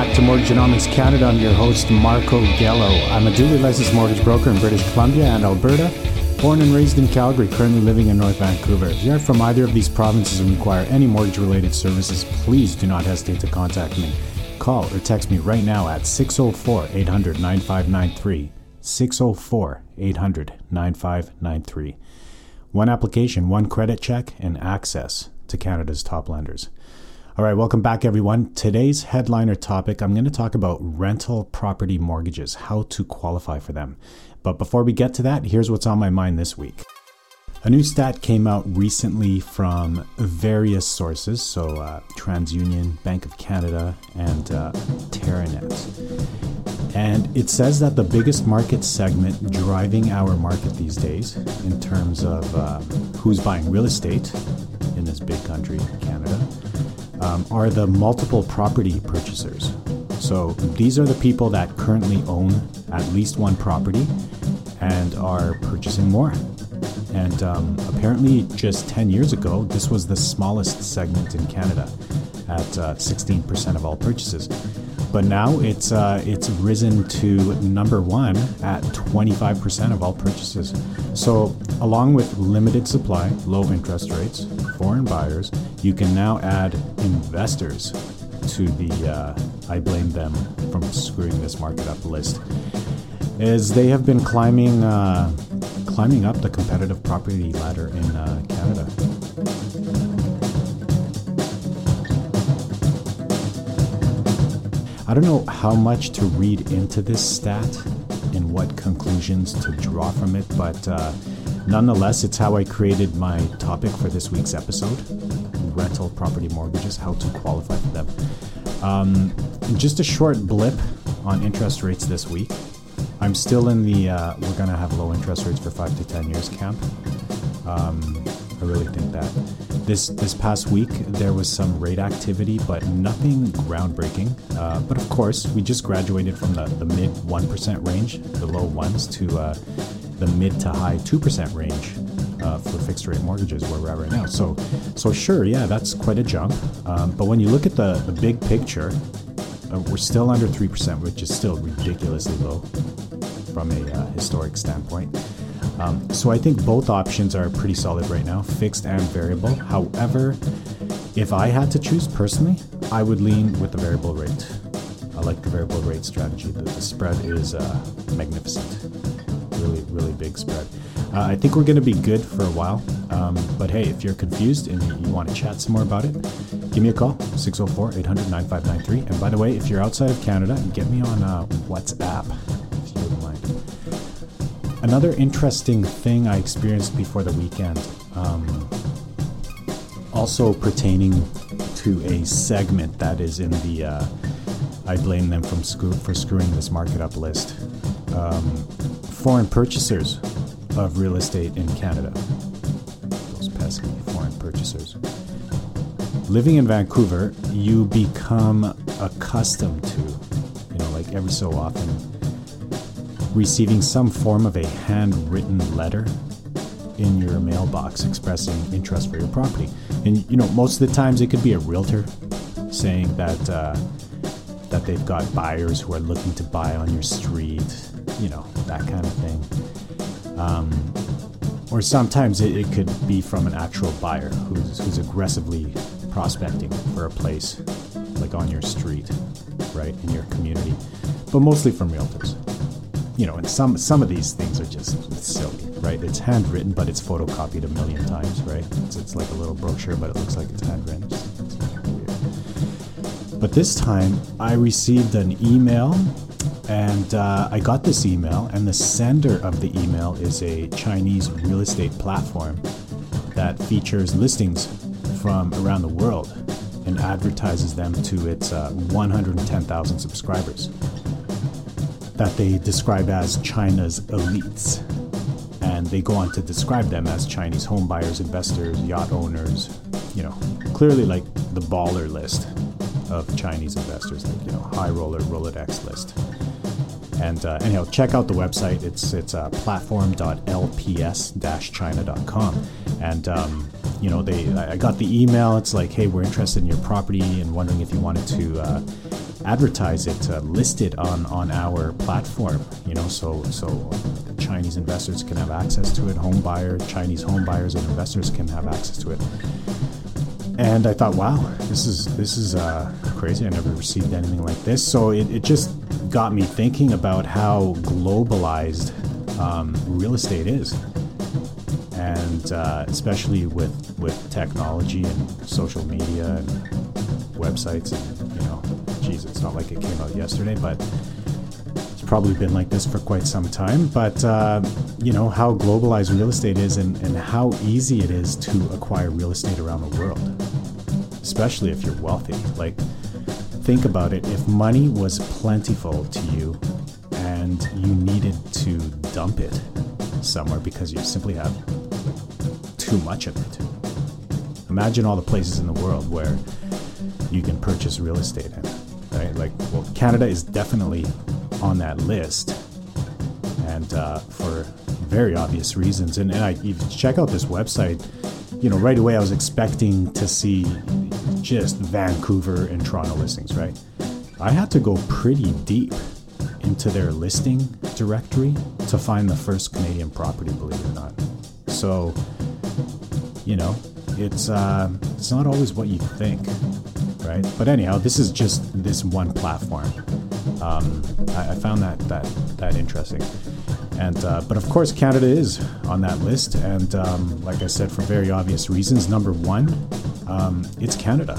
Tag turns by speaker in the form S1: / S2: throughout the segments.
S1: back to Mortgagenomics Canada. I'm your host, Marco Gello. I'm a duly licensed mortgage broker in British Columbia and Alberta, born and raised in Calgary, currently living in North Vancouver. If you are from either of these provinces and require any mortgage related services, please do not hesitate to contact me. Call or text me right now at 604 800 9593. 604 800 9593. One application, one credit check, and access to Canada's top lenders. All right, welcome back, everyone. Today's headliner topic I'm going to talk about rental property mortgages, how to qualify for them. But before we get to that, here's what's on my mind this week. A new stat came out recently from various sources, so uh, TransUnion, Bank of Canada, and uh, Teranet. And it says that the biggest market segment driving our market these days, in terms of uh, who's buying real estate in this big country, Canada, um, are the multiple property purchasers. So these are the people that currently own at least one property and are purchasing more. And um, apparently, just 10 years ago, this was the smallest segment in Canada at uh, 16% of all purchases. But now it's uh, it's risen to number one at 25% of all purchases. So, along with limited supply, low interest rates, foreign buyers, you can now add investors to the uh, I blame them from screwing this market up list. As they have been climbing uh, climbing up the competitive property ladder in uh, Canada. I don't know how much to read into this stat and what conclusions to draw from it, but uh, nonetheless, it's how I created my topic for this week's episode rental property mortgages, how to qualify for them. Um, just a short blip on interest rates this week. I'm still in the uh, we're going to have low interest rates for five to 10 years camp. Um, I really think that. This this past week there was some rate activity, but nothing groundbreaking. Uh, but of course, we just graduated from the, the mid one percent range, the low ones, to uh, the mid to high two percent range uh, for fixed rate mortgages where we're at right now. So so sure, yeah, that's quite a jump. Um, but when you look at the the big picture, uh, we're still under three percent, which is still ridiculously low from a uh, historic standpoint. Um, so I think both options are pretty solid right now, fixed and variable. However, if I had to choose personally, I would lean with the variable rate. I like the variable rate strategy. The, the spread is uh, magnificent, really, really big spread. Uh, I think we're going to be good for a while. Um, but hey, if you're confused and you, want to chat some more about it, give me a call 604 800 9593. And by the way, if you're outside of Canada, get me on uh, WhatsApp Another interesting thing I experienced before the weekend, um, also pertaining to a segment that is in the uh, I blame them from screw- for screwing this market up list. Um, foreign purchasers of real estate in Canada. Those pesky foreign purchasers. Living in Vancouver, you become accustomed to, you know, like every so often, receiving some form of a handwritten letter in your mailbox expressing interest for your property. And you know, most of the times it could be a realtor saying that uh, that they've got buyers who are looking to buy on your street, you know, that kind of thing. Um, or sometimes it, it, could be from an actual buyer who's, who's aggressively prospecting for a place like on your street, right, in your community, but mostly from realtors you know, and some some of these things are just silly, right? It's handwritten, but it's photocopied a million times, right? It's, it's like a little brochure, but it looks like it's handwritten. It's, it's but this time, I received an email, and uh, I got this email, and the sender of the email is a Chinese real estate platform that features listings from around the world and advertises them to its uh, 110,000 subscribers that they describe as China's elites. And they go on to describe them as Chinese home buyers, investors, yacht owners, you know, clearly like the baller list of Chinese investors, like, you know, high roller Rolodex list. And uh, anyhow, check out the website. It's it's uh, platform.lps-china.com. And um, you know, they I got the email. It's like, hey, we're interested in your property and wondering if you wanted to uh, advertise it, uh, list it on on our platform. You know, so so Chinese investors can have access to it. Home buyer, Chinese home buyers and investors can have access to it. And I thought, wow, this is this is uh, crazy. I never received anything like this. So it, it just got me thinking about how globalized um, real estate is, and uh, especially with with technology and social media and websites. And, geez, it's not like it came out yesterday, but it's probably been like this for quite some time. But uh, you know how globalized real estate is, and, and how easy it is to acquire real estate around the world, especially if you're wealthy. Like think about it if money was plentiful to you and you needed to dump it somewhere because you simply have too much of it. Imagine all the places in the world where you can purchase real estate in, right? Like, well, Canada is definitely on that list, and uh, for very obvious reasons. And, and I even check out this website. You know, right away I was expecting to see just Vancouver and Toronto listings, right? I had to go pretty deep into their listing directory to find the first Canadian property, believe it or not. So, you know, it's uh, it's not always what you think, right? But anyhow, this is just this one platform. Um, I, I, found that that that interesting, and uh, but of course Canada is on that list, and um, like I said, for very obvious reasons. Number one, um, it's Canada.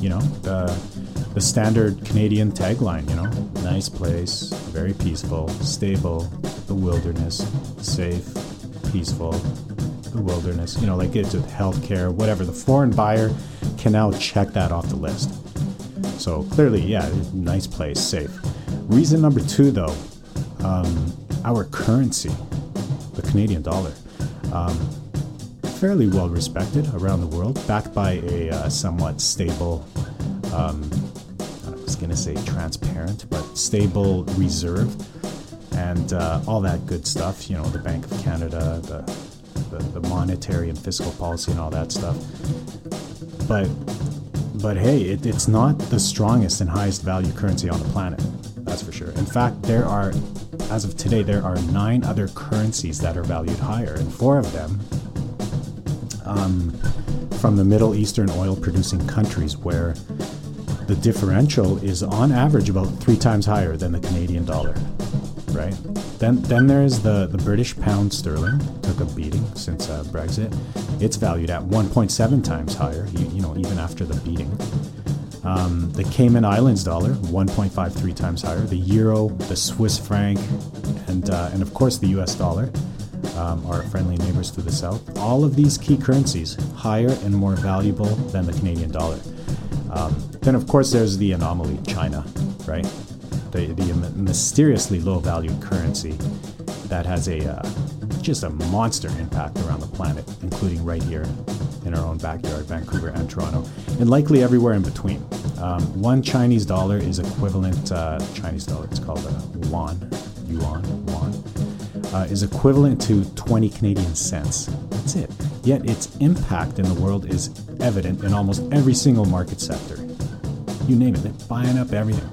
S1: You know the the standard Canadian tagline. You know, nice place, very peaceful, stable, the wilderness, safe, peaceful, the wilderness. You know, like it's a healthcare, whatever. The foreign buyer can now check that off the list. So clearly, yeah, nice place, safe. Reason number two, though, um, our currency, the Canadian dollar, um, fairly well respected around the world, backed by a uh, somewhat stable, um, I was going to say transparent, but stable reserve and uh, all that good stuff. You know, the Bank of Canada, the, the, the monetary and fiscal policy, and all that stuff. But but hey, it, it's not the strongest and highest value currency on the planet. That's for sure. In fact, there are, as of today, there are nine other currencies that are valued higher, and four of them um, from the Middle Eastern oil producing countries where the differential is on average about three times higher than the Canadian dollar. Right? Then, then there's the, the British pound sterling, took a beating since uh, Brexit. It's valued at 1.7 times higher, you, you know, even after the beating. Um, the Cayman Islands dollar, 1.53 times higher. The euro, the Swiss franc, and uh, and of course the U.S. dollar, um, our friendly neighbors to the south. All of these key currencies higher and more valuable than the Canadian dollar. Um, then of course there's the anomaly, China, right? The, the mysteriously low valued currency that has a uh, just a monster impact around the planet, including right here in our own backyard, Vancouver and Toronto, and likely everywhere in between. Um, one Chinese dollar is equivalent, uh, Chinese dollar, it's called a yuan, yuan, yuan, uh, is equivalent to 20 Canadian cents. That's it. Yet its impact in the world is evident in almost every single market sector. You name it, they're buying up everything.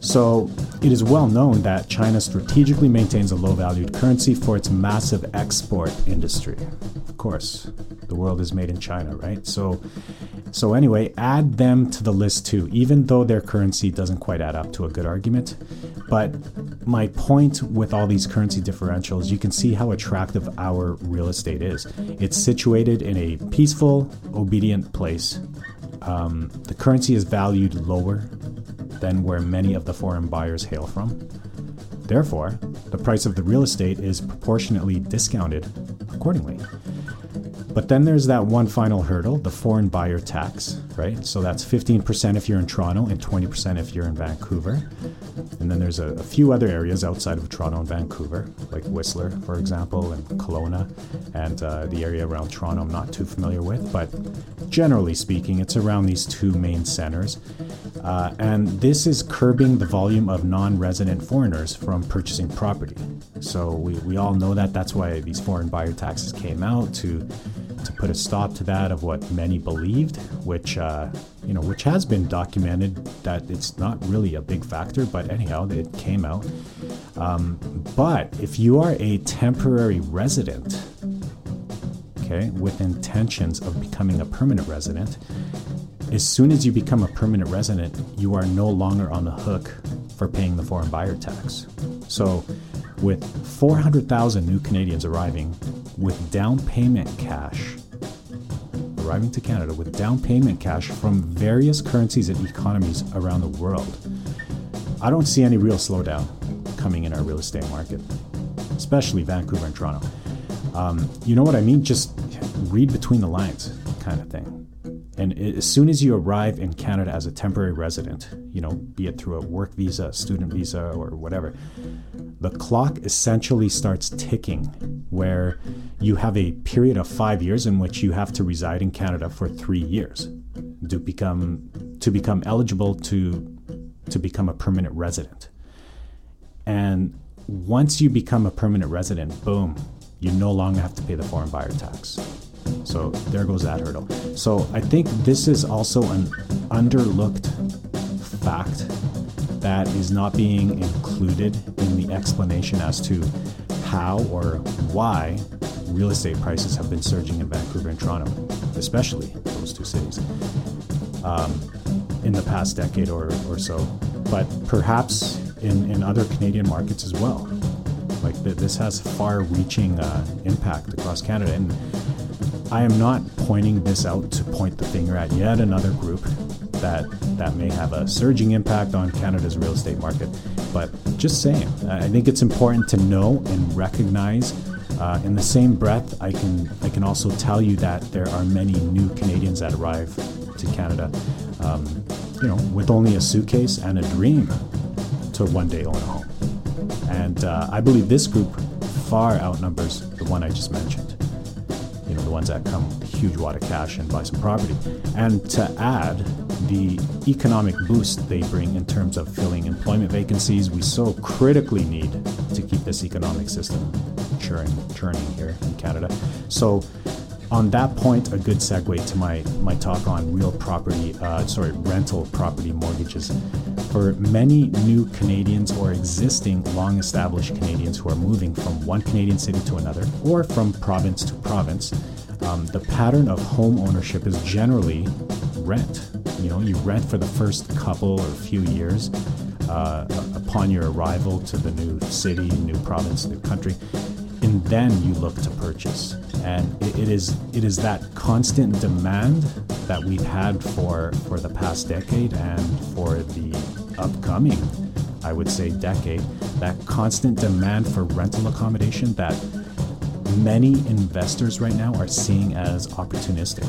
S1: So it is well known that China strategically maintains a low valued currency for its massive export industry. Of course, the world is made in China, right? So so anyway, add them to the list too, even though their currency doesn't quite add up to a good argument. But my point with all these currency differentials, you can see how attractive our real estate is. It's situated in a peaceful, obedient place. Um, the currency is valued lower than where many of the foreign buyers hail from. Therefore, the price of the real estate is proportionately discounted accordingly. But then there's that one final hurdle, the foreign buyer tax, right? So that's 15% if you're in Toronto and 20% if you're in Vancouver. And then there's a, a, few other areas outside of Toronto and Vancouver, like Whistler, for example, and Kelowna, and uh, the area around Toronto I'm not too familiar with. But generally speaking, it's around these two main centers. Uh, and this is curbing the volume of non resident foreigners from purchasing property. So we, we all know that. That's why these foreign buyer taxes came out to to put a stop to that of what many believed, which uh, you know, which has been documented that it's not really a big factor. But anyhow, it came out. Um, but if you are a temporary resident, okay, with intentions of becoming a permanent resident, as soon as you become a permanent resident, you are no longer on the hook for paying the foreign buyer tax. So, with 400,000 new Canadians arriving with down payment cash, arriving to Canada with down payment cash from various currencies and economies around the world, I don't see any real slowdown coming in our real estate market, especially Vancouver and Toronto. Um, you know what I mean? Just read between the lines, kind of thing. And as soon as you arrive in Canada as a temporary resident, you know, be it through a work visa, student visa, or whatever, the clock essentially starts ticking where you have a period of five years in which you have to reside in Canada for three years to become to become eligible to to become a permanent resident. And once you become a permanent resident, boom, you no longer have to pay the foreign buyer tax. So there goes that hurdle. So I think this is also an underlooked fact that is not being included in the explanation as to how or why real estate prices have been surging in Vancouver and Toronto, especially those two cities, um, in the past decade or, or so, but perhaps in, in other Canadian markets as well. Like th- this has far reaching uh, impact across Canada. And I am not pointing this out to point the finger at yet another group that that may have a surging impact on Canada's real estate market, but just saying, I think it's important to know and recognize. Uh, in the same breath, I can I can also tell you that there are many new Canadians that arrive to Canada, um, you know, with only a suitcase and a dream to one day own a home. And uh, I believe this group far outnumbers the one I just mentioned ones that come with a huge wad of cash and buy some property. And to add the economic boost they bring in terms of filling employment vacancies, we so critically need to keep this economic system churning, churning here in Canada. So, on that point, a good segue to my, my talk on real property, uh, sorry, rental property mortgages. For many new Canadians or existing long established Canadians who are moving from one Canadian city to another or from province to province, um, the pattern of home ownership is generally rent. You know, you rent for the first couple or few years uh, upon your arrival to the new city, new province, new country, and then you look to purchase. And it, it is it is that constant demand that we've had for for the past decade and for the upcoming, I would say, decade. That constant demand for rental accommodation that many investors right now are seeing as opportunistic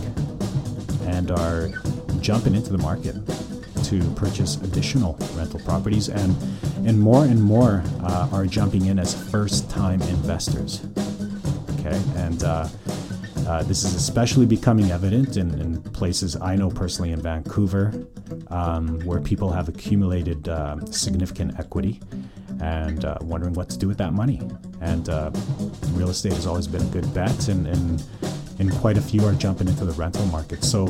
S1: and are jumping into the market to purchase additional rental properties. And and more and more uh, are jumping in as first time investors. Okay? And uh, uh, this is especially becoming evident in, in, places I know personally in Vancouver, um, where people have accumulated uh, significant equity and uh, wondering what to do with that money. And uh, real estate has always been a good bet, and, and, and quite a few are jumping into the rental market. So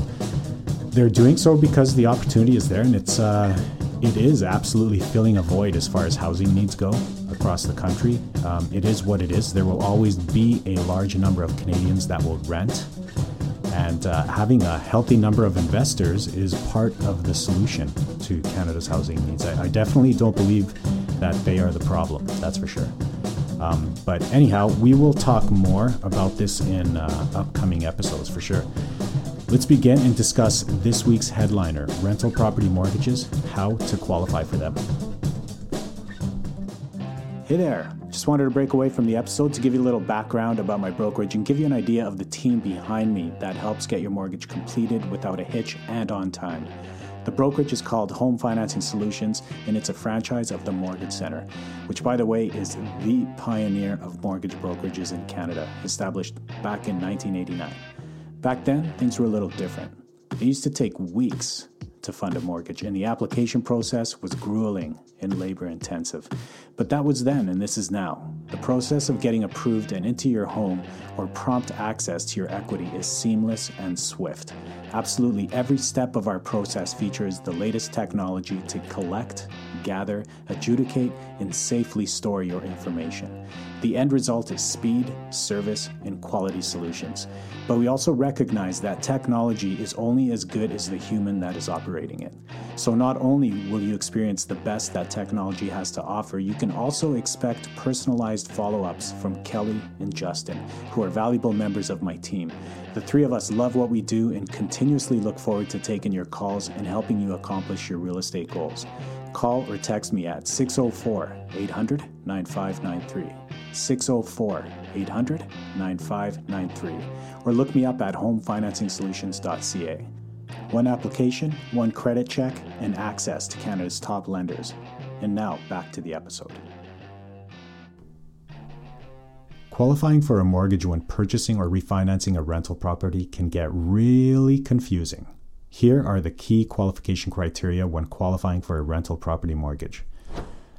S1: they're doing so because the opportunity is there, and it's uh, it is absolutely filling a void as far as housing needs go across the country. Um, it is what it is. There will always be a large number of Canadians that will rent, and uh, having a healthy number of investors is part of the solution to Canada's housing needs. I, I definitely don't believe that they are the problem, that's for sure. Um, but anyhow, we will talk more about this in uh, upcoming episodes for sure. Let's begin and discuss this week's headliner rental property mortgages, how to qualify for them. Hey there. Just wanted to break away from the episode to give you a little background about my brokerage and give you an idea of the team behind me that helps get your mortgage completed without a hitch and on time. The brokerage is called Home Financing Solutions, and it's a franchise of the Mortgage Center, which, by the way, is the pioneer of mortgage brokerages in Canada, established back in 1989. Back then, things were a little different. It used to take weeks to fund a mortgage, and the application process was grueling and labor intensive. But that was then, and this is now. The process of getting approved and into your home or prompt access to your equity is seamless and swift. Absolutely every step of our process features the latest technology to collect, gather, adjudicate, and safely store your information. The end result is speed, service, and quality solutions. But we also recognize that technology is only as good as the human that is operating it. So not only will you experience the best that technology has to offer, you can also expect personalized follow ups from Kelly and Justin, who are valuable members of my team. The three of us love what we do and continuously look forward to taking your calls and helping you accomplish your real estate goals. Call or text me at 604 800 9593. 604 800 9593. Or look me up at homefinancingsolutions.ca. One application, one credit check, and access to Canada's top lenders. And now back to the episode. Qualifying for a mortgage when purchasing or refinancing a rental property can get really confusing. Here are the key qualification criteria when qualifying for a rental property mortgage.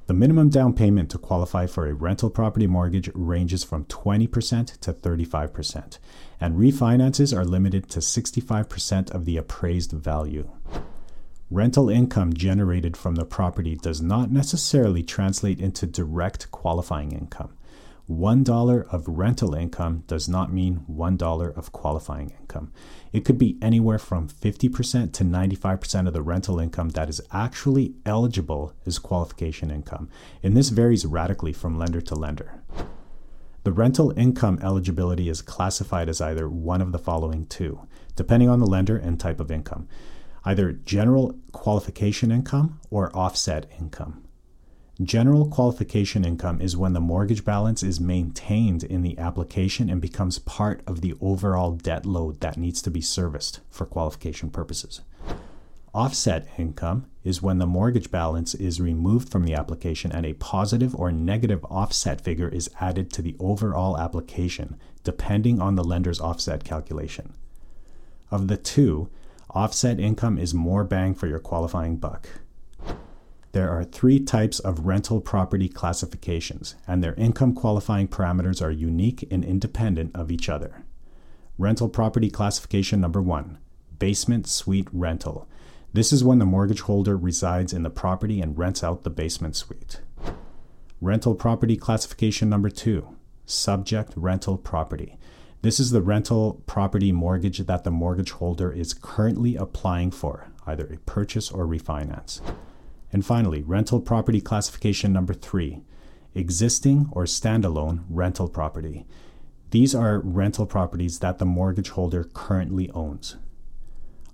S1: The minimum down payment to qualify for a rental property mortgage ranges from 20% to 35%, and refinances are limited to 65% of the appraised value. Rental income generated from the property does not necessarily translate into direct qualifying income. $1 of rental income does not mean $1 of qualifying income. It could be anywhere from 50% to 95% of the rental income that is actually eligible as qualification income, and this varies radically from lender to lender. The rental income eligibility is classified as either one of the following two, depending on the lender and type of income either general qualification income or offset income. General qualification income is when the mortgage balance is maintained in the application and becomes part of the overall debt load that needs to be serviced for qualification purposes. Offset income is when the mortgage balance is removed from the application and a positive or negative offset figure is added to the overall application, depending on the lender's offset calculation. Of the two, offset income is more bang for your qualifying buck. There are three types of rental property classifications, and their income qualifying parameters are unique and independent of each other. Rental property classification number one basement suite rental. This is when the mortgage holder resides in the property and rents out the basement suite. Rental property classification number two subject rental property. This is the rental property mortgage that the mortgage holder is currently applying for, either a purchase or refinance. And finally, rental property classification number three existing or standalone rental property. These are rental properties that the mortgage holder currently owns.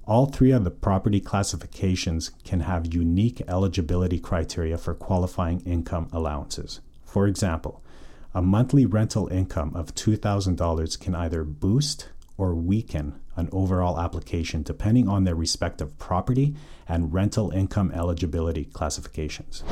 S1: All three of the property classifications can have unique eligibility criteria for qualifying income allowances. For example, a monthly rental income of $2,000 can either boost or weaken an overall application depending on their respective property and rental income eligibility classifications.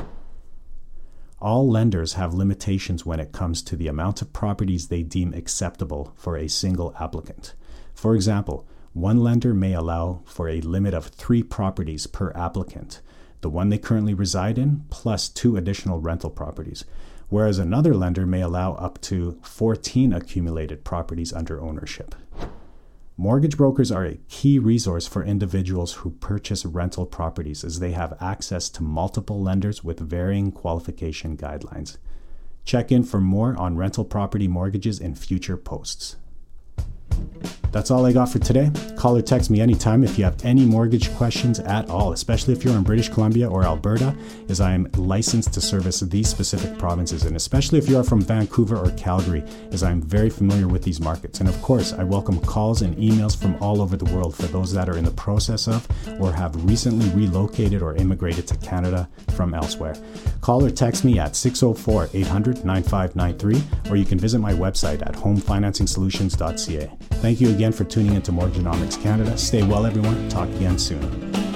S1: All lenders have limitations when it comes to the amount of properties they deem acceptable for a single applicant. For example, one lender may allow for a limit of three properties per applicant, the one they currently reside in, plus two additional rental properties, whereas another lender may allow up to 14 accumulated properties under ownership. Mortgage brokers are a key resource for individuals who purchase rental properties as they have access to multiple lenders with varying qualification guidelines. Check in for more on rental property mortgages in future posts. That's all I got for today. Call or text me anytime if you have any mortgage questions at all, especially if you're in British Columbia or Alberta, as I am licensed to service these specific provinces, and especially if you are from Vancouver or Calgary, as I am very familiar with these markets. And of course, I welcome calls and emails from all over the world for those that are in the process of or have recently relocated or immigrated to Canada from elsewhere. Call or text me at 604 800 9593, or you can visit my website at homefinancingsolutions.ca. Thank you again for tuning into Mortgagenomics Canada. Stay well, everyone. Talk again soon.